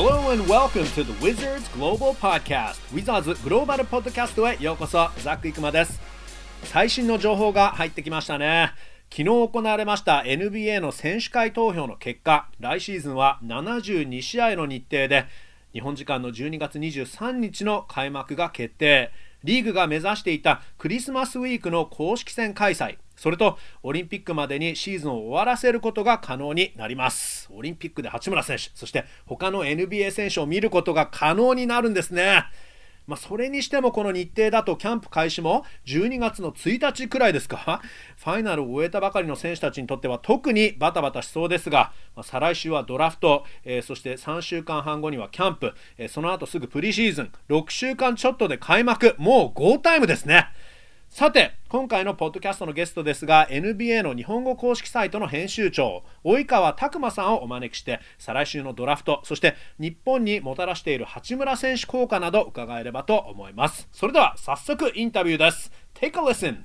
Hello and welcome to the Wizards Global Podcast. Wizards グローバルポッドキャストへようこそザック・イクマです。最新の情報が入ってきましたね。昨日行われました NBA の選手会投票の結果来シーズンは72試合の日程で日本時間の12月23日の開幕が決定。リーグが目指していたクリスマスウィークの公式戦開催。それとオリンピックまでにシーズンを終わらせることが可能になります。オリンピックで八村選手そして他の NBA 選手を見ることが可能になるんですね。まあ、それにしてもこの日程だとキャンプ開始も12月の1日くらいですか？ファイナルを終えたばかりの選手たちにとっては特にバタバタしそうですが、まあ、再来週はドラフト、えー、そして3週間半後にはキャンプ、えー、その後すぐプリシーズン6週間ちょっとで開幕もうゴータイムですね。さて今回のポッドキャストのゲストですが NBA の日本語公式サイトの編集長及川拓馬さんをお招きして再来週のドラフトそして日本にもたらしている八村選手効果など伺えればと思います。それでは早速インタビューです。Take a listen.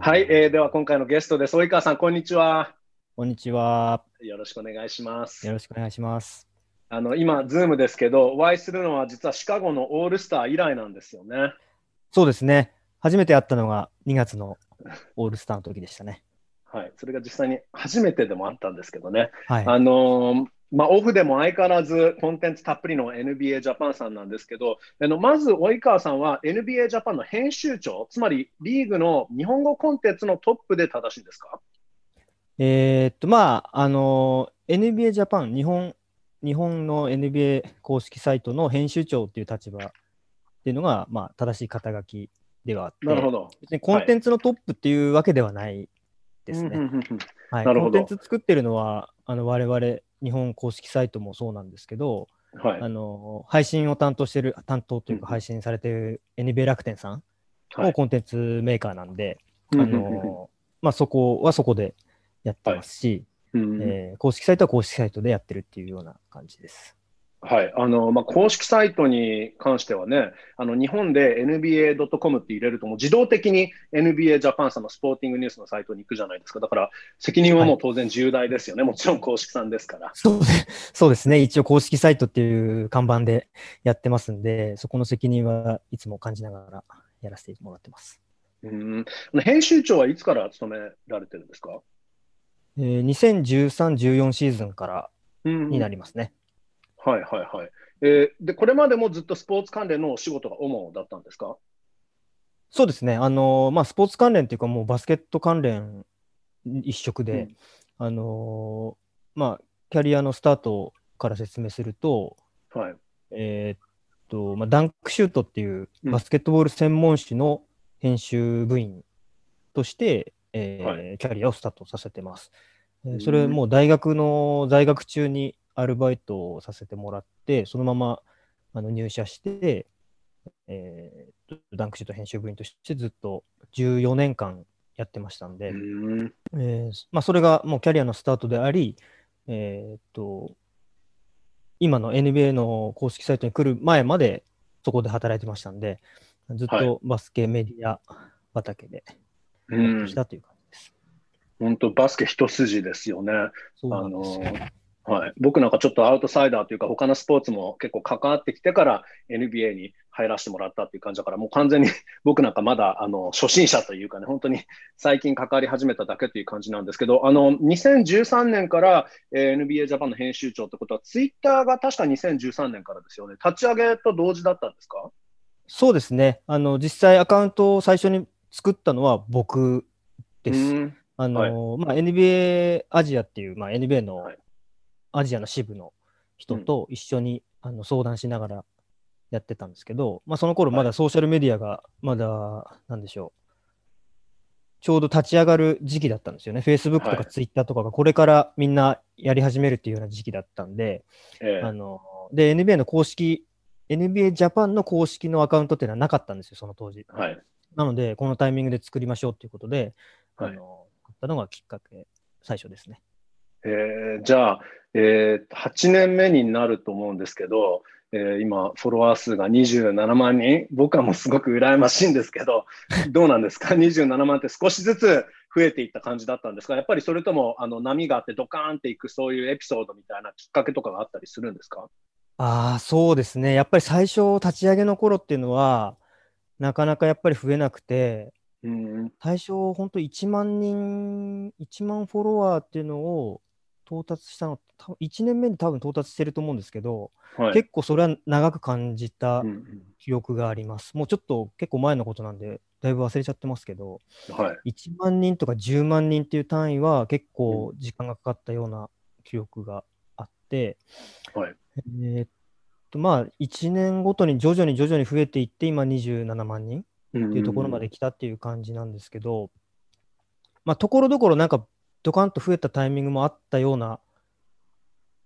はい、えー、では今回のゲストです。及川さんこんにちは。こんにちは。よろしくお願いします。よろしくお願いしますあの今、ズームですけど、お会いするのは実はシカゴのオールスター以来なんですよね。そうですね。初めて会ったのが2月のオールスターの時でしたね。はい、それが実際に初めてでもあったんですけどね。はい、あのー、まあ、オフでも相変わらずコンテンツたっぷりの NBA ジャパンさんなんですけど、あのまず及川さんは NBA ジャパンの編集長、つまりリーグの日本語コンテンツのトップで正しいですか？えー、っと、まあ、あの NBA ジャパン、日本日本の NBA 公式サイトの編集長っていう立場っていうのが、まあ、正しい肩書きではあって、なるほど。別にコンテンツのトップっていうわけではないですね。はい、コンテンツ作ってるのは、あの我々、日本公式サイトもそうなんですけど、はい、あの配信を担当してる、担当というか配信されてる NBA 楽天さんもコンテンツメーカーなんで、あのまあ、そこはそこでやってますし、うん、えー、公式サイトは公式サイトでやってるっていうような感じです。はい。あのまあ、公式サイトに関してはね、あの日本で NBA.com って入れると、もう自動的に NBA ジャパンさんのスポーティングニュースのサイトに行くじゃないですか、だから責任はもう当然重大ですよね、はい、もちろん公式さんですから。そうそうですね、一応公式サイトっていう看板でやってますんで、そこの責任はいつも感じながらやらせてもらってます。うん。編集長はいつから務められてるんですか？えー、2013、14シーズンからになりますね。うん、はいはいはい。えー、で、これまでもずっとスポーツ関連のお仕事が主だったんですか？そうですね。あのまあ、スポーツ関連というか、もうバスケット関連一色で、うん、あのまあ、キャリアのスタートから説明すると、はい。えー、っと、まあ、ダンクシュートっていうバスケットボール専門誌の編集部員として、えー、はい、キャリアをスタートさせてます。えー、それもう大学の在学中にアルバイトをさせてもらって、そのままあの入社して、えー、ダンクシート編集部員としてずっと14年間やってましたんで、えーまあ、それがもうキャリアのスタートであり、えー、っと今の NBA の公式サイトに来る前までそこで働いてましたんで、ずっとバスケメディア畑でしたという感じです。本当、バスケ一筋ですよね。あのはい、僕なんかちょっとアウトサイダーというか、他のスポーツも結構関わってきてから NBA に入らせてもらったっていう感じだから、もう完全に 僕なんかまだあの初心者というかね、本当に最近関わり始めただけという感じなんですけど、あの2013年から、えー、NBA ジャパンの編集長ってことは、ツイッターが確か2013年からですよね、立ち上げと同時だったんですか？そうですね、あの実際、アカウントを最初に作ったのは僕です。あの、はい、まあ、NBA アジアっていう、まあ、NBA のアジアの支部の人と一緒に、うん、あの相談しながらやってたんですけど、まあ、その頃まだソーシャルメディアがまだ、はい、なんでしょう、ちょうど立ち上がる時期だったんですよね。Facebook とか Twitter とかがこれからみんなやり始めるっていうような時期だったんで、あので、NBA の公式、NBA ジャパンの公式のアカウントっていうのはなかったんですよ、その当時。はい、なので、このタイミングで作りましょうということで、はい、あのったのがきっかけ、最初ですね。えー、じゃあ、えー、8年目になると思うんですけど、えー、今、フォロワー数が27万人、僕はもうすごく羨ましいんですけど、どうなんですか、27万って少しずつ増えていった感じだったんですか？やっぱりそれともあの波があってドカーンっていくそういうエピソードみたいなきっかけとかがあったりするんですか？ああ、そうですね。やっぱり最初、立ち上げの頃っていうのは、なかなかやっぱり増えなくて、うん。最初、本当1万人、1万フォロワーっていうのを到達したの、た1年目に多分到達してると思うんですけど、はい。結構それは長く感じたうんうん記憶があります。もうちょっと結構前のことなんで、だいぶ忘れちゃってますけど、はい。1万人とか10万人っていう単位は結構時間がかかったような記憶がはい。えーっと、まあ、1年ごとに徐々に徐々に増えていって、今27万人っていうところまで来たっていう感じなんですけど、まあ、ところどころなんかドカンと増えたタイミングもあったような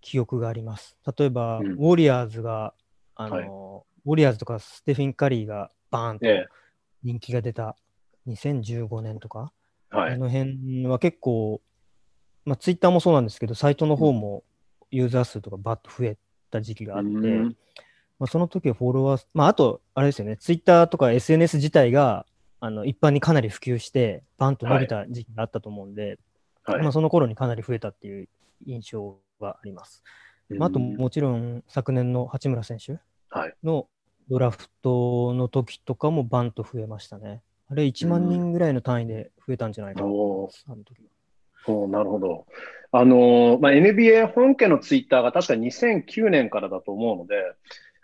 記憶があります。例えば、うんウォリアーズが、あの、ウォリアーズとかステフィン・カリーがバーンとええ。人気が出た2015年とか、はい。あの辺は結構、まあ、ツイッターもそうなんですけど、サイトの方もユーザー数とかバッと増えた時期があって、うんまあ、その時はフォロワー、まあ、あと、あれですよね、ツイッターとか SNS 自体があの一般にかなり普及して、バンと伸びた時期があったと思うんで、はいまあ、その頃にかなり増えたっていう印象があります。まあ、あと、もちろん昨年の八村選手はい。のドラフトの時とかもバンと増えましたね。あれ1万人ぐらいの単位で増えたんじゃないかなあの時は。そう、なるほど。あのまあ、NBA 本家のツイッターが確か2009年からだと思うので、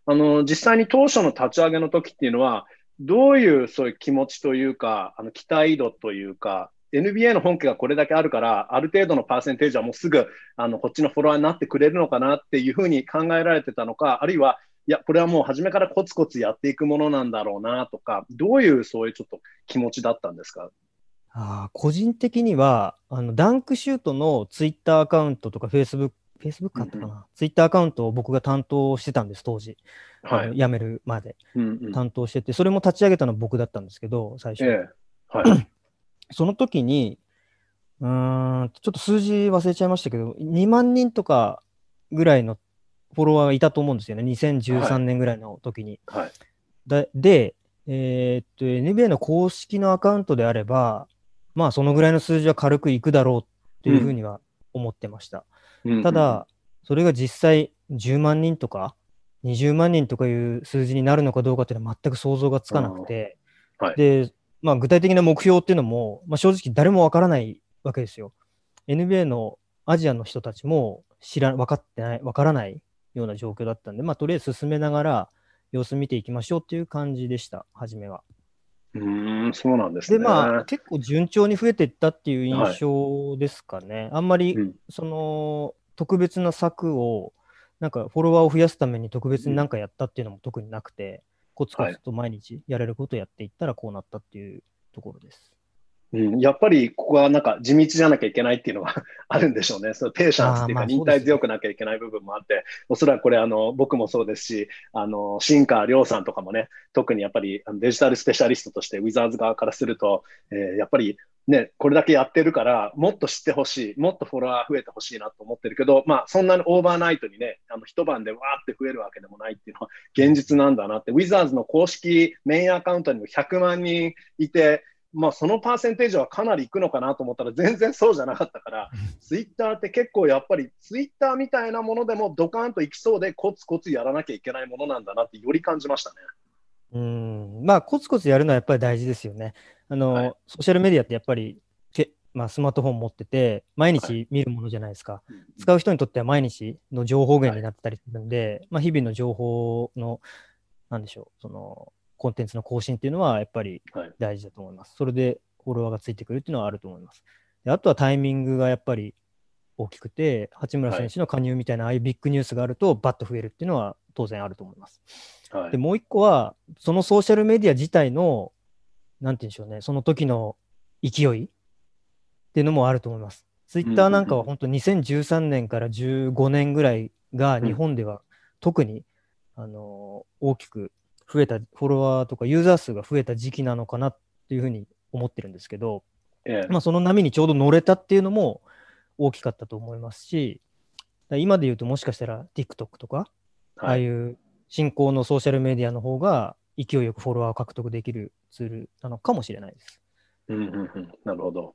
あの実際に当初の立ち上げの時っていうのは、どういうそういう気持ちというか、あの期待度というか、NBA の本家がこれだけあるから、ある程度のパーセンテージはもうすぐあのこっちのフォロワーになってくれるのかなっていうふうに考えられてたのか、あるいは、いや、これはもう初めからコツコツやっていくものなんだろうなとか、どういうそういうちょっと気持ちだったんですか？あー個人的にはあの、ダンクシュートのツイッターアカウントとかフェイスブック、フェイスブックあったかな、ツイッターアカウントを僕が担当してたんです、当時。はい。辞めるまでうんうん担当してて、それも立ち上げたのは僕だったんですけど、最初。ええ。はい。その時に、うーん、ちょっと数字忘れちゃいましたけど、2万人とかぐらいのフォロワーがいたと思うんですよね、2013年ぐらいの時に。はい。だで、えーっと、NBA の公式のアカウントであれば、まあ、そのぐらいの数字は軽くいくだろうっていうふうには思ってました。うんただ、それが実際10万人とか20万人とかいう数字になるのかどうかっていうのは全く想像がつかなくて、うんはいで、まあ、具体的な目標っていうのも、まあ、正直誰もわからないわけですよ。NBA のアジアの人たちも知ら分かってない、わからないような状況だったんで、まあ、とりあえず進めながら様子見ていきましょうっていう感じでした、初めは。うーん、そうなんですで、ね。まあ、結構順調に増えていったっていう印象ですかね。あんまり、うんその、特別な策を、なんかフォロワーを増やすために特別に何かやったっていうのも特になくて、コツコツと毎日やれることをやっていったらこうなったっていうところです。うん、やっぱりここはなんか地道じゃなきゃいけないっていうのが あるんでしょうね。そのペーシャンスっていうか忍耐強くなきゃいけない部分もあって、おそらくこれあの僕もそうですし、あの新川亮さんとかもね、特にやっぱりデジタルスペシャリストとしてウィザーズ側からすると、えーやっぱりね、これだけやってるから、もっと知ってほしい、もっとフォロワー増えてほしいなと思ってるけど、まあそんなにオーバーナイトにね、あの一晩でわーって増えるわけでもないっていうのは現実なんだなって、ウィザーズの公式メインアカウントにも100万人いて、まあ、そのパーセンテージはかなりいくのかなと思ったら全然そうじゃなかったから、ツイッターって結構やっぱりツイッターみたいなものでもドカーンといきそうでコツコツやらなきゃいけないものなんだなってより感じましたね。うん、まあ、コツコツやるのはやっぱり大事ですよね。あの、はいソーシャルメディアってやっぱり、けまあ、スマートフォン持ってて、毎日見るものじゃないですか。使う人にとっては毎日の情報源になってたりするんで、まあ、日々の情報の、なんでしょう、その、コンテンツの更新っていうのはやっぱりはい大事だと思います。それでフォロワーがついてくるっていうのはあると思います。であとはタイミングがやっぱり大きくて、八村選手の加入みたいな、ああいうビッグニュースがあると、バッと増えるっていうのは当然あると思います。はいで、もう一個は、そのソーシャルメディア自体の、なんて言うんでしょうね、その時の勢いっていうのもあると思います。ツイッターなんかは本当2013年から15年ぐらいが日本では特に、あの大きく増えたフォロワーとかユーザー数が増えた時期なのかなっていうふうに思ってるんですけど、ええまあ、その波にちょうど乗れたっていうのも大きかったと思いますし、今で言うともしかしたら TikTok とか、ああはいいう新興のソーシャルメディアの方が勢いよくフォロワーを獲得できるツールなのかもしれないです。うんうんうん、なるほど。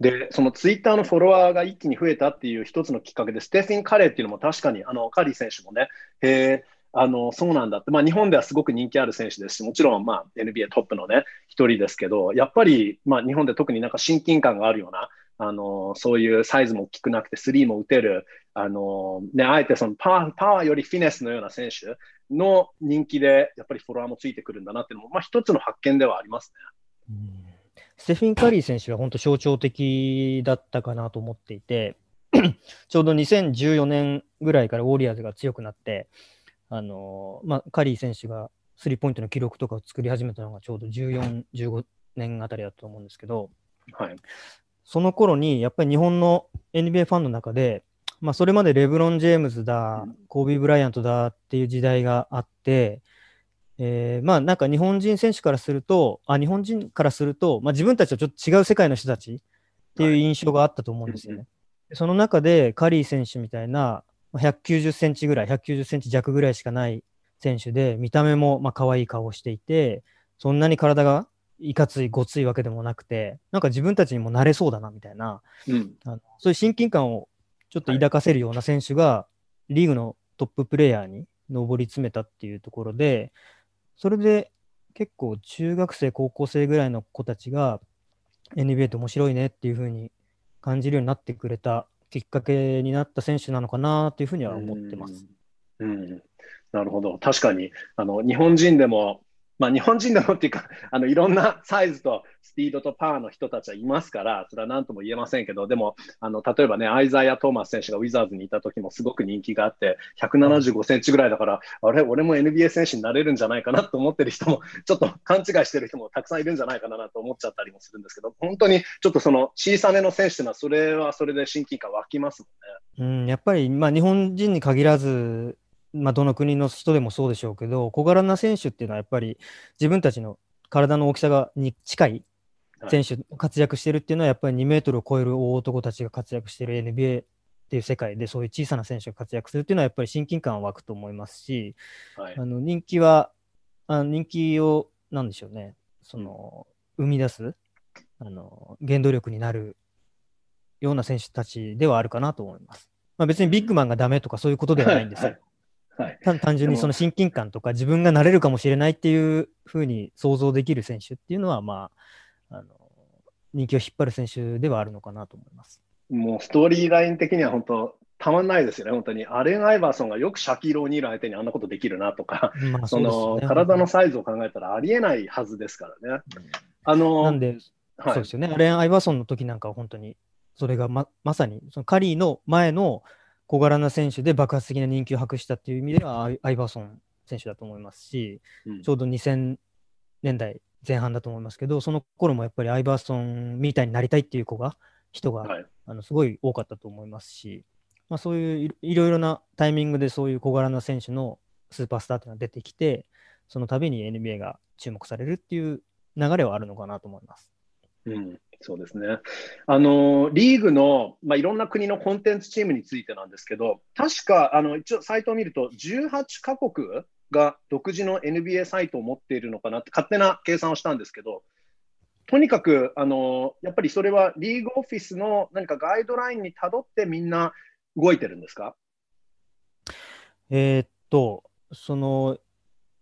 で、そのツイッターのフォロワーが一気に増えたっていう一つのきっかけで、ステフィン・カレーっていうのも確かに、あのカリー選手もね、へあのそうなんだって、まあ、日本ではすごく人気ある選手ですし、もちろん、まあ、NBA トップのね、一人ですけど、やっぱり、まあ、日本で特になんか親近感があるような、あのそういうサイズも大きくなくて、スリーも打てる、あのね、あえてそのパワーパワーよりフィネスのような選手の人気で、やっぱりフォロワーもついてくるんだなっていうのも、まあ、一つの発見ではありますね。ステフィン・カリー選手は本当象徴的だったかなと思っていて、ちょうど2014年ぐらいからウォリアーズが強くなって、あのまあ、カリー選手がスリーポイントの記録とかを作り始めたのがちょうど14、15年あたりだと思うんですけど、はい、その頃にやっぱり日本の NBA ファンの中で、まあ、それまでレブロン・ジェームズだ、コービー・ブライアントだっていう時代があって、えー、まあなんか日本人選手からすると、あ日本人からすると、まあ、自分たちとちょっと違う世界の人たちっていう印象があったと思うんですよね。はい、その中でカリー選手みたいな190センチぐらい、190センチ弱ぐらいしかない選手で、見た目もまあ可愛い顔をしていて、そんなに体がいかつい、ごついわけでもなくて、なんか自分たちにもなれそうだなみたいな、うん、あのそういう親近感をちょっと抱かせるような選手が、リーグのトッププレーヤーに上り詰めたっていうところで、それで結構中学生、高校生ぐらいの子たちが NBA って面白いねっていう風に感じるようになってくれたきっかけになった選手なのかなというふうには思ってます。うん、うん、なるほど、確かにあの日本人でもまあ、日本人でもっていうか、あのいろんなサイズとスピードとパワーの人たちはいますから、それは何とも言えませんけど、でも、あの例えばね、アイザイア・トーマス選手がウィザーズにいた時もすごく人気があって、175センチぐらいだから、あれ、俺も NBA 選手になれるんじゃないかなと思ってる人も、ちょっと勘違いしてる人もたくさんいるんじゃないかなと思っちゃったりもするんですけど、本当にちょっとその小さめの選手というのは、それはそれで親近感湧きますもんね。うん、やっぱり、まあ、日本人に限らず、まあ、どの国の人でもそうでしょうけど、小柄な選手っていうのはやっぱり自分たちの体の大きさがに近い選手、活躍してるっていうのは、やっぱり2メートルを超える大男たちが活躍してる NBA っていう世界で、そういう小さな選手が活躍するっていうのは、やっぱり親近感湧くと思いますし、はい、あの人気は、あ人気を、なんでしょうね、その生み出すあの原動力になるような選手たちではあるかなと思います。まあ、別にビッグマンがダメとかそういうことではないんですよ。はいはい。はい、単純にその親近感とか自分がなれるかもしれないっていうふうに想像できる選手っていうのは、まあ、あの人気を引っ張る選手ではあるのかなと思います。もうストーリーライン的には本当、たまんないですよね、本当に。アレン・アイバーソンがよくシャキーロ・ーニール相手にあんなことできるなとか、まあそ、ね、その体のサイズを考えたらありえないはずですからね。うん、あのなんで、はい、そうですよね、アレン・アイバーソンの時なんかは本当に、それがままさにそのカリーの前の小柄な選手で爆発的な人気を博したっていう意味ではアイバーソン選手だと思いますし、うん、ちょうど2000年代前半だと思いますけど、その頃もやっぱりアイバーソンみたいになりたいっていう子が、人が、はい、あのすごい多かったと思いますし、まあ、そういういろいろなタイミングでそういう小柄な選手のスーパースターというのが出てきて、その度に NBA が注目されるっていう流れはあるのかなと思います。うん、そうですね。あの、リーグの、まあ、いろんな国のコンテンツチームについてなんですけど、確か、あの、一応サイトを見ると、18カ国が独自の NBA サイトを持っているのかなって勝手な計算をしたんですけど、とにかく、あの、やっぱりそれはリーグオフィスの何かガイドラインにたどってみんな動いてるんですか？えー、っと、その、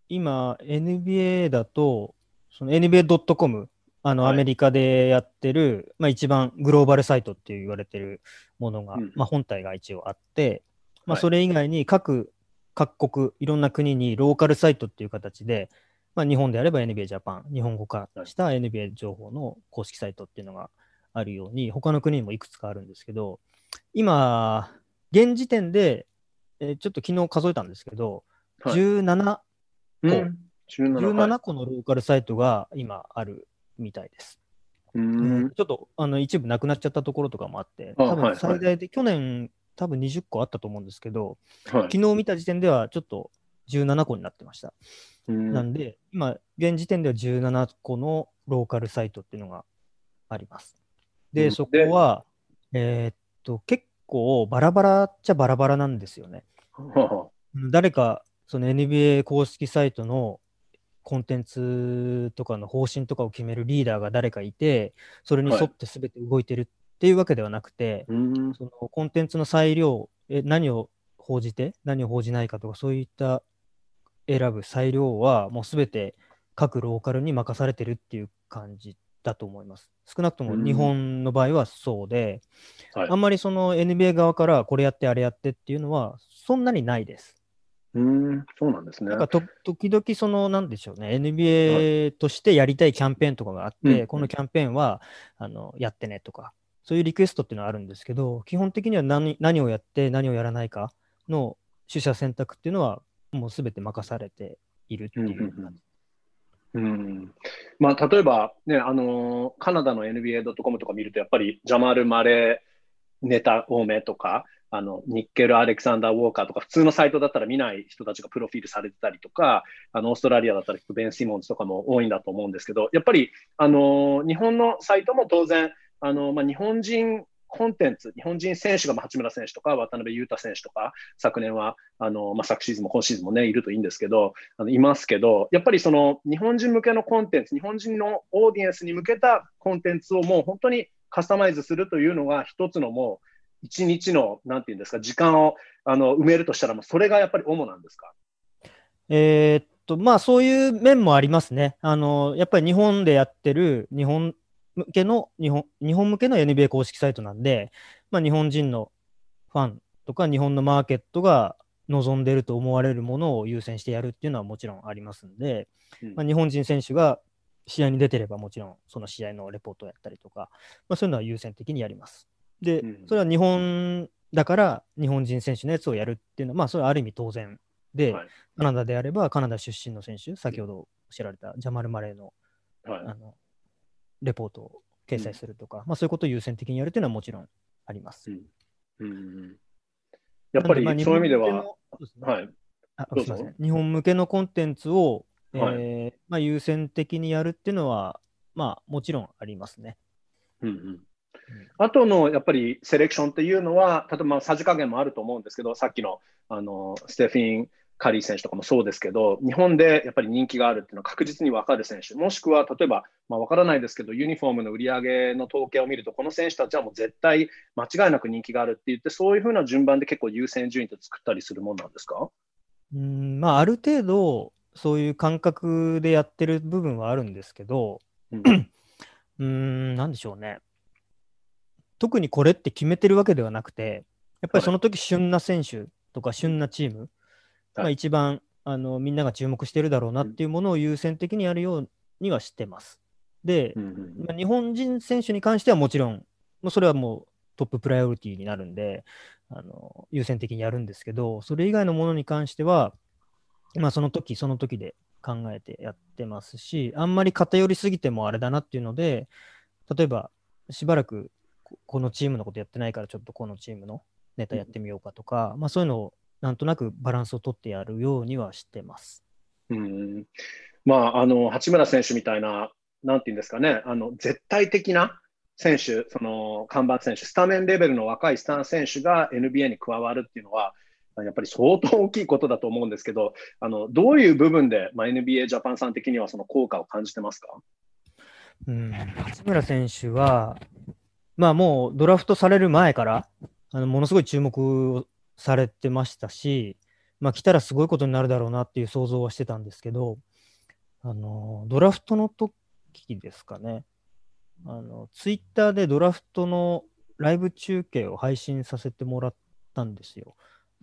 今、NBA だと、その NBA.com あの、アメリカでやってる、まあ、一番グローバルサイトって言われてるものが、うん、まあ、本体が一応あって、まあ、それ以外に各、各国、いろんな国にローカルサイトっていう形で、まあ、日本であれば NBA ジャパン、日本語化した NBA 情報の公式サイトっていうのがあるように、他の国にもいくつかあるんですけど、今、現時点で、えー、ちょっと昨日数えたんですけど、はい、17個、うん、17, 17個のローカルサイトが今あるみたいです。うんちょっとあの一部なくなっちゃったところとかもあって、多分最大で、去年、多分20個あったと思うんですけど、はい、昨日見た時点ではちょっと17個になってました。なんで、今、現時点では17個のローカルサイトっていうのがあります。で、そこは、えー、っと、結構バラバラっちゃバラバラなんですよね。誰か、その NBA 公式サイトのコンテンツとかの方針とかを決めるリーダーが誰かいて、それに沿って全て動いてるっっていうわけではなくて、うんそのコンテンツの裁量、え何を報じて、何を報じないかとか、そういった選ぶ裁量は、もうすべて各ローカルに任されてるっていう感じだと思います。少なくともうん日本の場合はそうで、はいあんまりその NBA 側からこれやってあれやってっていうのは、そんなにないです。うんそうなんですね。なんかと時々その、なんでしょうね、NBA としてやりたいキャンペーンとかがあって、うんこのキャンペーンはあのやってねとか、そういうリクエストっていうのはあるんですけど、基本的には何何をやって何をやらないかの取捨選択っていうのは、もうすべて任されているっていう感じ。うん。まあ、例えば、ねあのーカナダの NBA.com とか見ると、やっぱりジャマール・マレーネタ多めとか、あのニッケル・アレクサンダー・ウォーカーとか、普通のサイトだったら見ない人たちがプロフィールされてたりとか、あのオーストラリアだったらベン・シモンズとかも多いんだと思うんですけど、やっぱり、あの日本のサイトも当然、あのまあ、日本人コンテンツ、日本人選手がまあ八村選手とか渡辺裕太選手とか、昨年はあの、まあ、昨シーズンも今シーズンもね、いるといいんですけど、あのいますけど、やっぱりその日本人向けのコンテンツ、日本人のオーディエンスに向けたコンテンツをもう本当にカスタマイズするというのが一つのもう一日のなんていうんですか時間をあの埋めるとしたらもうそれがやっぱり主なんですか？えーっと、まあそういう面もありますね。あの、やっぱり日本でやってる日本向けの、日本日本向けの NBA 公式サイトなんで、まあ日本人のファンとか日本のマーケットが望んでると思われるものを優先してやるっていうのはもちろんありますんで、うんまあ、日本人選手が試合に出てればもちろんその試合のレポートをやったりとか、まあ、そういうのは優先的にやります。でうん、それは日本だから日本人選手のやつをやるっていうのは、まあそれはある意味当然で、はい。カナダであればカナダ出身の選手、先ほどおっしゃられたジャマル・マレーのはい。あのレポートを掲載するとか、まあそういうことを優先的にやるっていうのはもちろんあります。うん。やっぱりそういう意味では、日本向けのそうですね。はい、あどうぞ。すいません。日本向けのコンテンツを、えーはい。まあ、優先的にやるっていうのは、まあ、もちろんありますね。うんうんあとのやっぱりセレクションっていうのは、例えばまあさじ加減もあると思うんですけど、さっきのあのステフィン・カリー選手とかもそうですけど、日本でやっぱり人気があるっていうのは確実に分かる選手、もしくは例えば、まあ、分からないですけど、ユニフォームの売り上げの統計を見ると、この選手たちはもう絶対間違いなく人気があるって言って、そういうふうな順番で結構優先順位って作ったりするもんなんですか？うんまあ、ある程度、そういう感覚でやってる部分はあるんですけど、うん。うーん、なんでしょうね。特にこれって決めてるわけではなくて、やっぱりその時旬な選手とか旬なチーム、まあ、一番あのみんなが注目してるだろうなっていうものを優先的にやるようにはしてます。で、まあ、日本人選手に関してはもちろん、もうそれはもうトッププライオリティになるんで、あの優先的にやるんですけど、それ以外のものに関しては、まあ、その時その時で考えてやってますし、あんまり偏りすぎてもあれだなっていうので、例えばしばらくここのチームのことやってないから、ちょっとこのチームのネタやってみようかとか、まあ、そういうのをなんとなくバランスをとってやるようにはしてます。うん。まあ、あの八村選手みたいな、なんていうんですかね、あの絶対的な選手、その看板選手、スタメンレベルの若いスター選手が NBA に加わるっていうのは、やっぱり相当大きいことだと思うんですけど、あのどういう部分で、まあ、NBA ジャパンさん的にはその効果を感じてますか？うん、八村選手は、まあもうドラフトされる前から、あのものすごい注目をされてましたし、まあ来たらすごいことになるだろうなっていう想像はしてたんですけど、あの、ドラフトの時ですかね、あの、ツイッターでドラフトのライブ中継を配信させてもらったんですよ。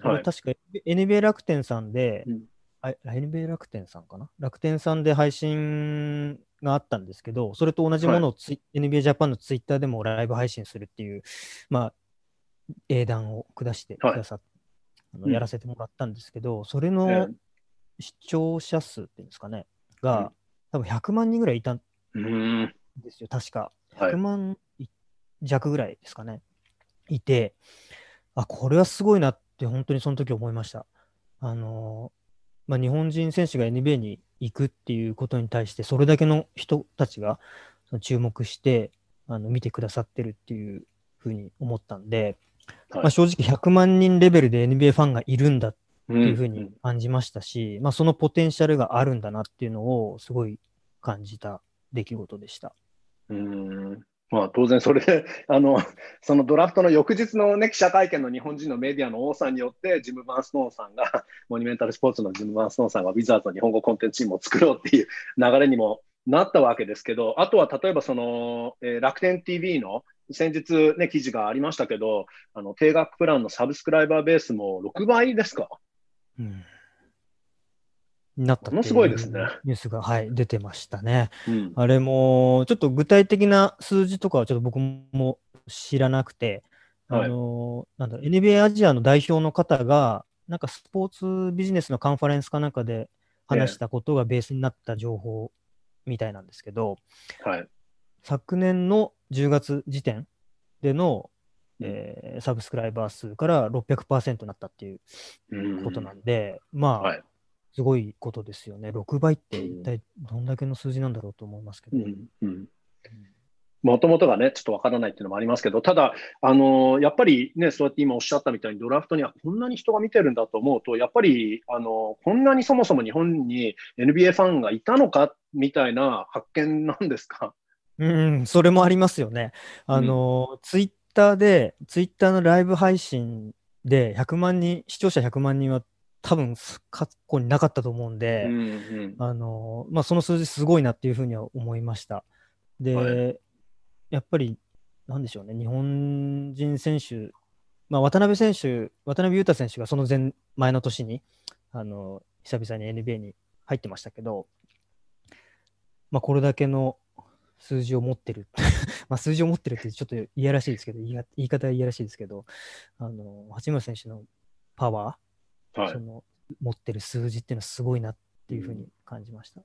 こはい。れ確か NBA 楽天さんで、うん。あ NBA 楽天さんかな？楽天さんで配信があったんですけど、それと同じものをツイ、NBA ジャパンのツイッターでもライブ配信するっていう、まあ、英断を下してくださっあのうんやらせてもらったんですけど、それえの視聴者数っていうんですかね、が、多分100万人ぐらいいたんうんですよ、確か。はい100万弱ぐらいですかね。いて、あ、これはすごいなって本当にその時思いました。あのーまあ、日本人選手が NBA に行くっていうことに対して、それだけの人たちが注目してあの見てくださってるっていうふうに思ったんで、はい。まあ、正直100万人レベルで NBA ファンがいるんだってうんいうふうに感じましたし、まあ、そのポテンシャルがあるんだなっていうのをすごい感じた出来事でした。うんまあ、当然それで あの、そのドラフトの翌日の、ね、記者会見の日本人のメディアの多さによって、ジム・バンストーさんが、モニュメンタルスポーツのジム・バンストーさんが、ウィザーズの日本語コンテンツチームを作ろうっていう流れにもなったわけですけど、あとは例えばその、えー、楽天 TV の先日、ね、記事がありましたけど、あの定額プランのサブスクライバーベースも6倍ですか？うんなったものすごいですね。ニュースが、はい、出てましたね。うん、あれも、ちょっと具体的な数字とかはちょっと僕も知らなくて、はい、あの、なんだ NBA アジアの代表の方が、なんかスポーツビジネスのカンファレンスかなんかで話したことがベースになった情報みたいなんですけど、はい、昨年の10月時点での、えー、サブスクライバー数から600%になったっていうことなんで、まあ、はいすごいことですよね。6倍って一体どんだけの数字なんだろうと思いますけど。もともとがね、ちょっとわからないっていうのもありますけど、ただ、あのー、やっぱりね、そうやって今おっしゃったみたいに、ドラフトにはこんなに人が見てるんだと思うと、やっぱり、あのー、こんなにそもそも日本に NBA ファンがいたのかみたいな発見なんですか？うん、それもありますよね。あのー、うん、ツイッターで、ツイッターのライブ配信で100万人、視聴者100万人は多分過去になかったと思うんで、うんうん、あのまあ、その数字すごいなっていうふうには思いました。で、はい、やっぱり、なんでしょうね、日本人選手、まあ、渡辺選手、渡辺裕太選手がその前前の年に、あの久々に NBA に入ってましたけど、まあ、これだけの数字を持ってる。まあ数字を持ってるってちょっといやらしいですけど、言い方はいやらしいですけど、あの八村選手のパワー、はい、その持ってる数字っていうのはすごいなっていうふうに感じました。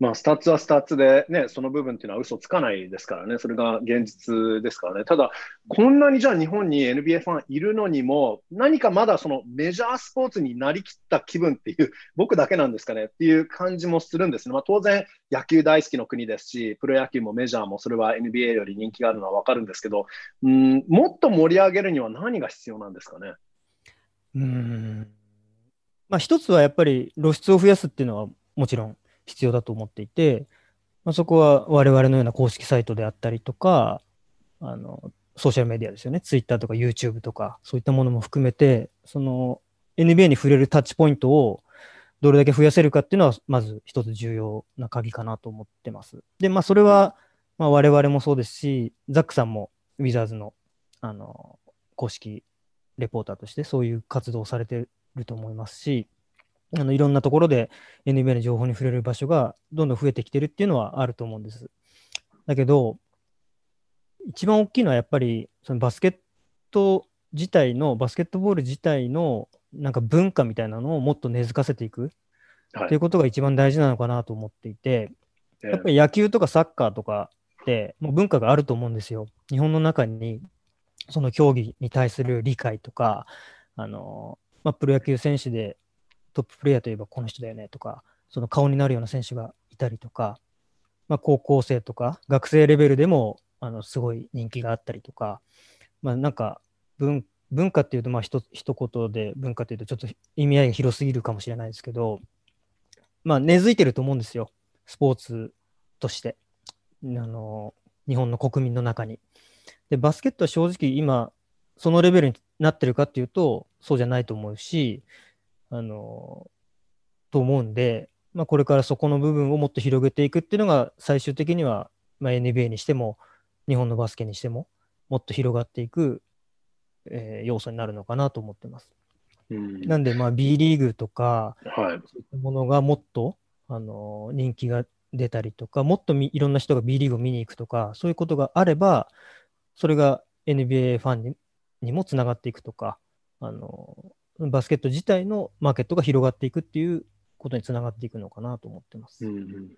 まあ、スタッツはスタッツで、ね、その部分っていうのは嘘つかないですからね、それが現実ですからね。ただ、こんなにじゃあ日本に NBA ファンいるのにも、何かまだそのメジャースポーツになりきった気分っていう、僕だけなんですかねっていう感じもするんですね。まあ、当然、野球大好きの国ですし、プロ野球もメジャーもそれは NBA より人気があるのはわかるんですけど、うんもっと盛り上げるには何が必要なんですかね？うんまあ、一つはやっぱり露出を増やすっていうのはもちろん必要だと思っていて、まあ、そこは我々のような公式サイトであったりとか、あのソーシャルメディアですよね、Twitter とか YouTube とか、そういったものも含めて、その NBA に触れるタッチポイントをどれだけ増やせるかっていうのは、まず一つ重要な鍵かなと思ってます。で、まあ、それは、まあ、我々もそうですし、ザックさんもウィザーズのあの公式レポーターとしてそういう活動をされてると思いますし、あのいろんなところで NBA の情報に触れる場所がどんどん増えてきてるっていうのはあると思うんです。だけど、一番大きいのはやっぱりそのバスケット自体の、バスケットボール自体のなんか文化みたいなのをもっと根付かせていくっていうことが一番大事なのかなと思っていて、はい、やっぱり野球とかサッカーとかってもう文化があると思うんですよ。日本の中にその競技に対する理解とか、あのまあ、プロ野球選手でトッププレーヤーといえばこの人だよねとか、その顔になるような選手がいたりとか、まあ、高校生とか学生レベルでもあのすごい人気があったりとか、まあ、なんか文文化っていうとまあひと一言で文化っていうとちょっと意味合いが広すぎるかもしれないですけど、まあ、根付いてると思うんですよ、スポーツとして、あの日本の国民の中に。で、バスケットは正直今、そのレベルになってるかっていうと、そうじゃないと思うし、あの、と思うんで、まあ、これからそこの部分をもっと広げていくっていうのが、最終的には、まあ、NBA にしても、日本のバスケにしても、もっと広がっていく、えー、要素になるのかなと思ってます。うん、なんで、まあ、B リーグとか、はい、そういったものがもっと、あの人気が出たりとか、もっといろんな人が B リーグを見に行くとか、そういうことがあれば、それが NBA ファンににもつながっていくとか、あのバスケット自体のマーケットが広がっていくっていうことにつながっていくのかなと思ってます。うんうんうん、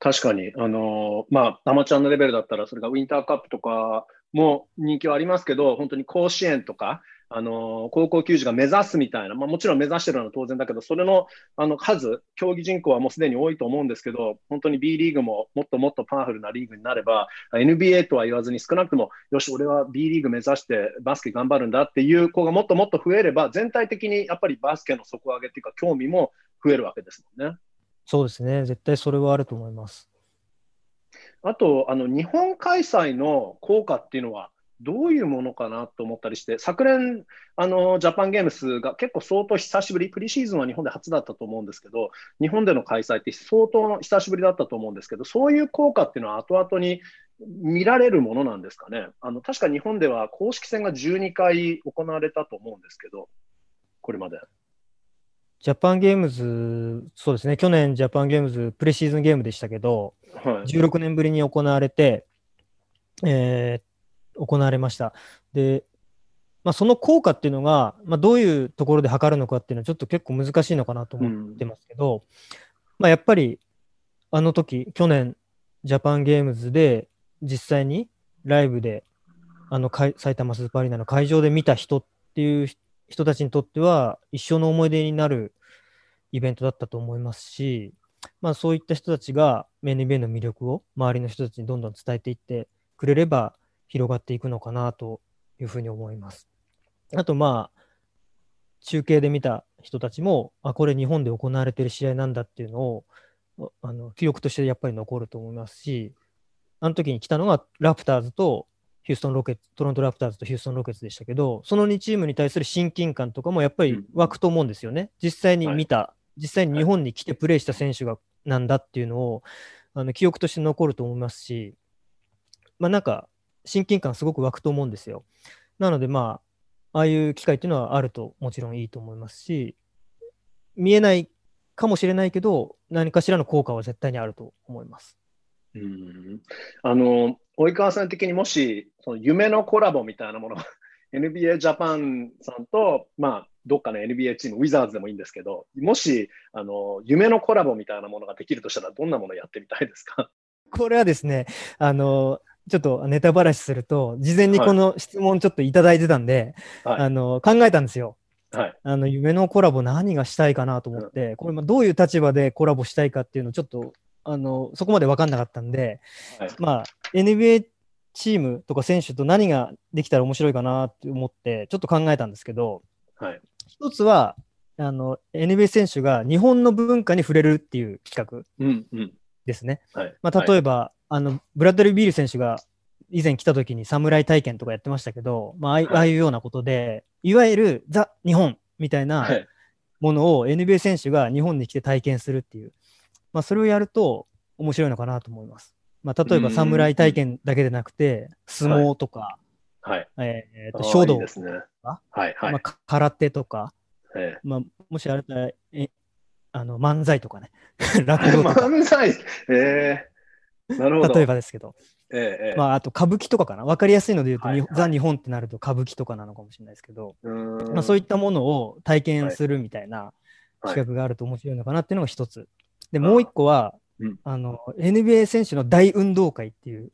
確かに、あのまあ、アマチュアのレベルだったら、それがウィンターカップとかも人気はありますけど、本当に甲子園とか、あの高校球児が目指すみたいな、まあ、もちろん目指してるのは当然だけど、それのあの数、競技人口はもうすでに多いと思うんですけど、本当に B リーグももっともっとパワフルなリーグになれば、NBA とは言わずに少なくとも、よし、俺は B リーグ目指してバスケ頑張るんだっていう子がもっともっと増えれば、全体的にやっぱりバスケの底上げっていうか、興味も増えるわけですもんね。そうですね、絶対それはあると思います。あと、あの日本開催の効果っていうのは、どういうものかなと思ったりして、昨年、あのジャパンゲームスが結構相当久しぶり、プリシーズンは日本で初だったと思うんですけど、日本での開催って相当久しぶりだったと思うんですけど、そういう効果っていうのは後々に見られるものなんですかね。あの確か日本では公式戦が12回行われたと思うんですけど、これまで。ジャパンゲームズ、そうですね、去年ジャパンゲームズ、プレシーズンゲームでしたけど、はい、16年ぶりに行われて、えー、行われました。で、まあ、その効果っていうのが、まあ、どういうところで測るのかっていうのはちょっと結構難しいのかなと思ってますけど、うん、まあ、やっぱりあの時去年ジャパンゲームズで実際にライブであの埼玉スーパーアリーナの会場で見た人っていう人人たちにとっては一生の思い出になるイベントだったと思いますし、まあ、そういった人たちが NBA の魅力を周りの人たちにどんどん伝えていってくれれば広がっていくのかなというふうに思います。あとまあ中継で見た人たちもあこれ日本で行われてる試合なんだっていうのをあの記憶としてやっぱり残ると思いますしあの時に来たのがラプターズとヒューストンロケッツ、トロントラプターズとヒューストンロケッツでしたけど、その2チームに対する親近感とかもやっぱり湧くと思うんですよね。実際に見た、はい、実際に日本に来てプレーした選手がなんだっていうのを、あの記憶として残ると思いますし、まあなんか親近感すごく湧くと思うんですよ。なのでまあ、ああいう機会っていうのはあるともちろんいいと思いますし、見えないかもしれないけど、何かしらの効果は絶対にあると思います。うんあの及川さん的にもし、その夢のコラボみたいなもの、NBA ジャパンさんと、まあ、どっかの NBA チーム、ウィザーズでもいいんですけど、もし、あの、夢のコラボみたいなものができるとしたら、どんなものをやってみたいですか？これはですね、あの、ちょっとネタばらしすると、事前にこの質問ちょっといただいてたんで、はい、あの考えたんですよ。はい、あの夢のコラボ何がしたいかなと思って、うん、これどういう立場でコラボしたいかっていうのをちょっとあのそこまで分かんなかったんで、はい、まあ NBA チームとか選手と何ができたら面白いかなって思ってちょっと考えたんですけど、はい、一つはあの NBA 選手が日本の文化に触れるっていう企画ですね。うんうん、まあ、例えば、はい、あのブラッドリー・ビール選手が以前来た時に侍体験とかやってましたけど、まあ、ああいうようなことで、いわゆるザ・日本みたいなものを NBA 選手が日本に来て体験するっていう、まあ、それをやると面白いのかなと思います。まあ、例えば侍体験だけでなくて、相撲とか、はい、えー、と書道とか、ね。はいはい。まあ、空手とか、えー、まあ、もしあれだったらえあの漫才とかね、落語とか。漫才？えー、なるほど。例えばですけど。ええまあ、あと歌舞伎とかかな。分かりやすいので言うと、はいはい、ザ・日本ってなると歌舞伎とかなのかもしれないですけど、まあ、そういったものを体験するみたいな企画があると面白いのかなっていうのが一つ。で、もう一個は、あの NBA 選手の大運動会っていう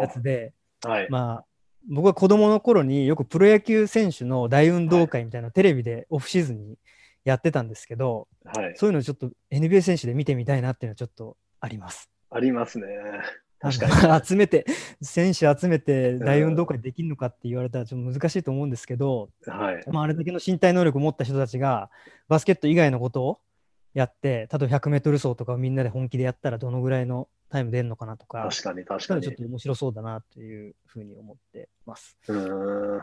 やつで、はい、まあ僕は子供の頃によくプロ野球選手の大運動会みたいなテレビでオフシーズンにやってたんですけど、はい、そういうのをちょっと NBA 選手で見てみたいなっていうのはちょっとあります。ありますね。確かに。集めて、選手集めて大運動会できるのかって言われたらちょっと難しいと思うんですけど、はい、まあ、あれだけの身体能力を持った人たちがバスケット以外のことをやって、例えば100メートル走とかをみんなで本気でやったらどのぐらいのタイム出るのかなとか、確かに確かに。ちょっと面白そうだなというふうに思ってます。うん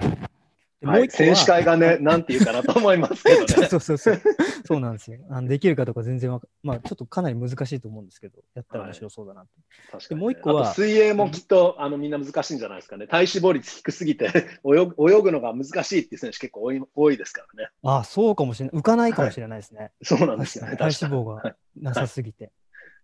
もう一個選手会がね、なんていうかなと思いますけどね。そうそうそう。そうなんですよ。あのできるかとか全然わまあ、ちょっとかなり難しいと思うんですけど、やったら面白そうだなと。はい、確かに、ね、もう一個は。水泳もきっと、あのみんな難しいんじゃないですかね。体脂肪率低すぎて 泳ぐ泳ぐのが難しいっていう選手結構多い多いですからね。ああ、そうかもしれない。浮かないかもしれないですね。はい、そうなんですよね。体脂肪がなさすぎて。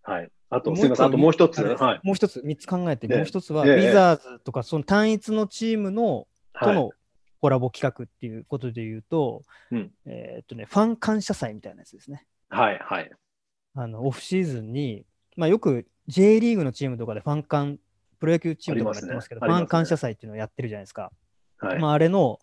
はい。あと、すみません、あともう一つ。はい、もう一つ、三つ考えて、もう一つは、ウィザーズとか、その単一のチームの、とのコラボ企画っていうことで言うと、うん、えっとね、ファン感謝祭みたいなやつですね。はいはい。あのオフシーズンに、まあ、よく J リーグのチームとかでファン感、プロ野球チームとかやってますけど、ねね、ファン感謝祭っていうのをやってるじゃないですか。はい、まあ、あれの、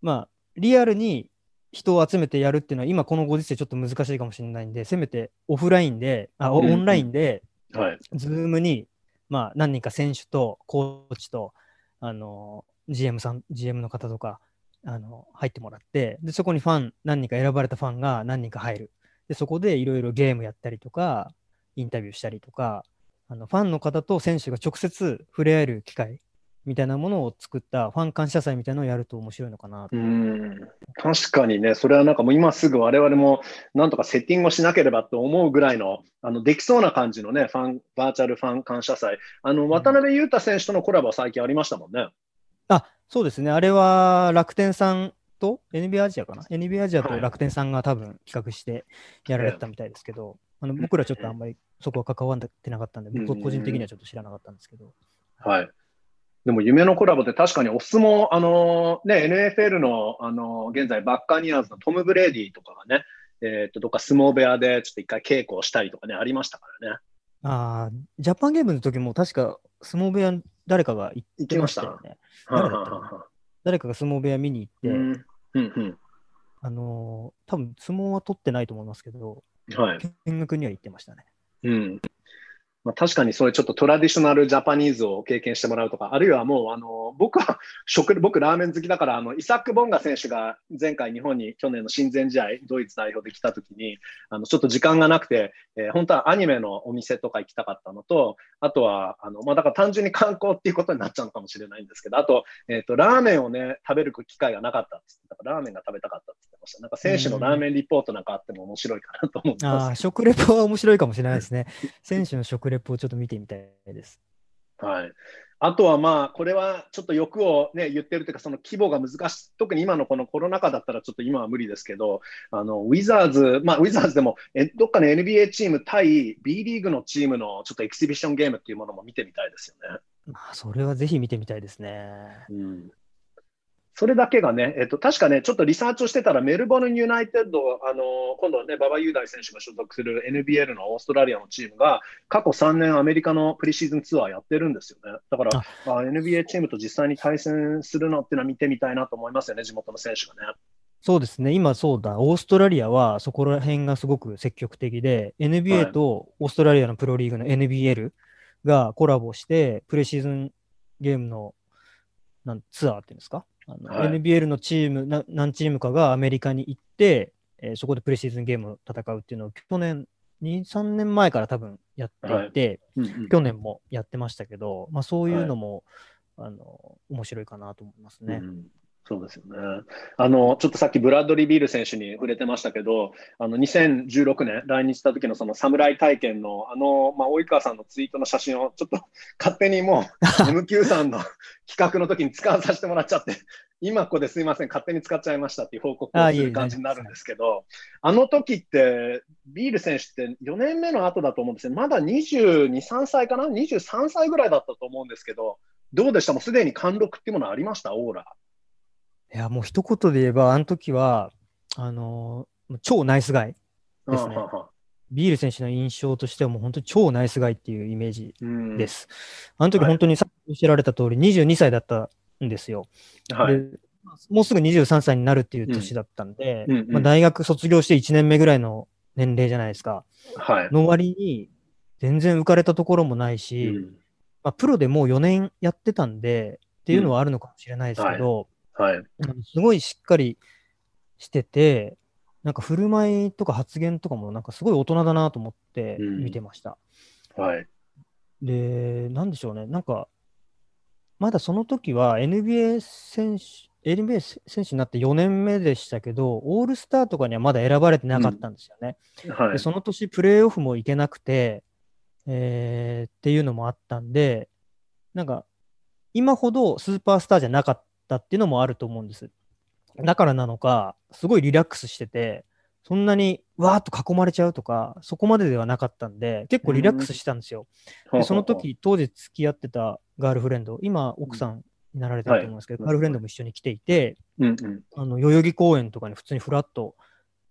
まあ、リアルに人を集めてやるっていうのは、今このご時世ちょっと難しいかもしれないんで、せめてオフラインで、あオンラインで、はい、ズームに、まあ、何人か選手とコーチと、あの GM さん、GM の方とか、あの入ってもらって、で、そこにファン、何人か選ばれたファンが何人か入る。で、そこでいろいろゲームやったりとか、インタビューしたりとか、あのファンの方と選手が直接触れ合える機会みたいなものを作ったファン感謝祭みたいなのをやると面白いのかなと。うん確かにね、それはなんかもう今すぐ我々もなんとかセッティングをしなければと思うぐらいの、あのできそうな感じのね、ファン、バーチャルファン感謝祭。あの、渡邊雄太選手とのコラボは最近ありましたもんね。あそうですね、あれは楽天さんと NBA アジアかな ?NBA アジアと楽天さんが多分企画してやられてたみたいですけど、あの僕らちょっとあんまりそこは関わってなかったんで、僕個人的にはちょっと知らなかったんですけど。はい。でも夢のコラボって確かにお相撲、あのね、NFL の、あの現在バッカーニアーズのトム・ブレイディとかがね、えっ、と、どっか相撲部屋でちょっと一回稽古をしたりとかね、ありましたからね。ああ、ジャパンゲームの時も確か相撲部屋誰かが行ってましたよね。誰だったかな誰かが相撲部屋見に行って、うんうんあのー多分相撲は取ってないと思いますけど、はい。見学には行ってましたね。うん。まあ、確かにそういうちょっとトラディショナルジャパニーズを経験してもらうとか、あるいはもう、あの、僕は食、僕ラーメン好きだから、あの、イサック・ボンガ選手が前回日本に去年の親善試合、ドイツ代表で来た時に、あの、ちょっと時間がなくて、えー本当はアニメのお店とか行きたかったのと、あとは、あの、まあ、だから単純に観光っていうことになっちゃうのかもしれないんですけど、あと、えっ、と、ラーメンをね、食べる機会がなかったってたから、ラーメンが食べたかったって言ってました。なんか選手のラーメンリポートなんかあっても面白いかなと思ってますああ、食レポは面白いかもしれないですね。選手の食レポをちょっと見てみたいです。はい。あとはまあ、これはちょっと欲をね、言ってるというか、その規模が難しい、特に今のこのコロナ禍だったらちょっと今は無理ですけど、あの、ウィザーズ、まあ、ウィザーズでも、えどっかの NBA チーム対 B リーグのチームのちょっとエキシビションゲームっていうものも見てみたいですよね。まあ、それはぜひ見てみたいですね。うん。それだけがね、えっと、確かね、ちょっとリサーチをしてたら、メルボルン・ユナイテッド、あの今度はね、馬場雄大選手が所属する NBL のオーストラリアのチームが、過去3年、アメリカのプリシーズンツアーやってるんですよね。だから、あ NBA チームと実際に対戦するのっていうのは見てみたいなと思いますよね、地元の選手がね。そうですね、今そうだ、オーストラリアはそこら辺がすごく積極的で、はい NBA とオーストラリアのプロリーグの NBL がコラボして、プレシーズンゲームのなんツアーっていうんですか、あのはい。NBL のチームな、何チームかがアメリカに行って、えーそこでプレシーズンゲームを戦うっていうのを去年、2、3年前から多分やっていて、うんうん。去年もやってましたけど、まあ、そういうのも、あの面白いかなと思いますね。うんそうですよね。あの、ちょっとさっきブラッドリー・ビール選手に触れてましたけど、あの、2016年来日した時のその侍体験の、あの、まあ、及川さんのツイートの写真をちょっと勝手にもう MQ さんの企画の時に使わさせてもらっちゃって、今ここですいません、勝手に使っちゃいましたっていう報告をする感じになるんですけど、あの時って、ビール選手って4年目の後だと思うんですよ。まだ22、3歳かな ?23 歳ぐらいだったと思うんですけど、どうでした？もうすでに貫禄っていうものありました？オーラ。いや、もう一言で言えば、あの時は、あのー超ナイスガイ。ですねビール選手の印象としてはもう本当に超ナイスガイっていうイメージうんです。あの時はい本当にさっきおっしゃられた通り22歳だったんですよ。はい。でもうすぐ23歳になるっていう年だったんで、うんうんうんまあ、大学卒業して1年目ぐらいの年齢じゃないですか。はい。の割に全然浮かれたところもないし、うんまあ、プロでもう4年やってたんでっていうのはあるのかもしれないですけど、はい。うんすごいしっかりしてて、なんか振る舞いとか発言とかもなんかすごい大人だなと思ってうん見てました。はい。で、なんでしょうね、なんか、まだその時は NBA 選手、NBA 選手になって4年目でしたけど、オールスターとかにはまだ選ばれてなかったんですよね。はい。でその年、プレーオフも行けなくて、えーっていうのもあったんで、なんか、今ほどスーパースターじゃなかったっていうのもあると思うんです。だからなのか、すごいリラックスしてて、そんなにわーっと囲まれちゃうとか、そこまでではなかったんで、結構リラックスしたんですよ。でその時、当時付き合ってたガールフレンド、今、奥さんになられてると思うんですけど、はいガールフレンドも一緒に来ていて、うんうん。あの代々木公園とかに普通にフラッと、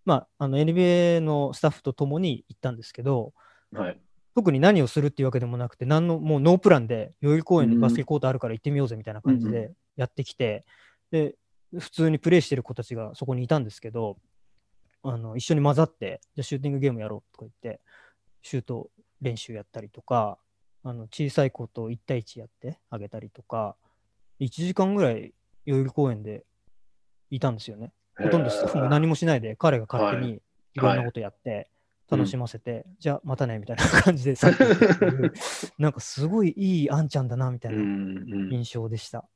まあ、あの NBA のスタッフと共に行ったんですけど、はい。特に何をするっていうわけでもなくて、何のもうノープランで、代々木公園にバスケコートあるから行ってみようぜみたいな感じでやってきて、で、普通にプレイしてる子たちがそこにいたんですけど、あの一緒に混ざって、じゃあシューティングゲームやろうとか言って、シュート練習やったりとか、あの小さい子と1対1やってあげたりとか、1時間ぐらい代々木公園でいたんですよね。ほとんどスタッフも何もしないで、彼が勝手はにいろんなことやって、楽しませて、じゃあまたねみたいな感じで なんかすごいいいあんちゃんだなみたいな印象でした。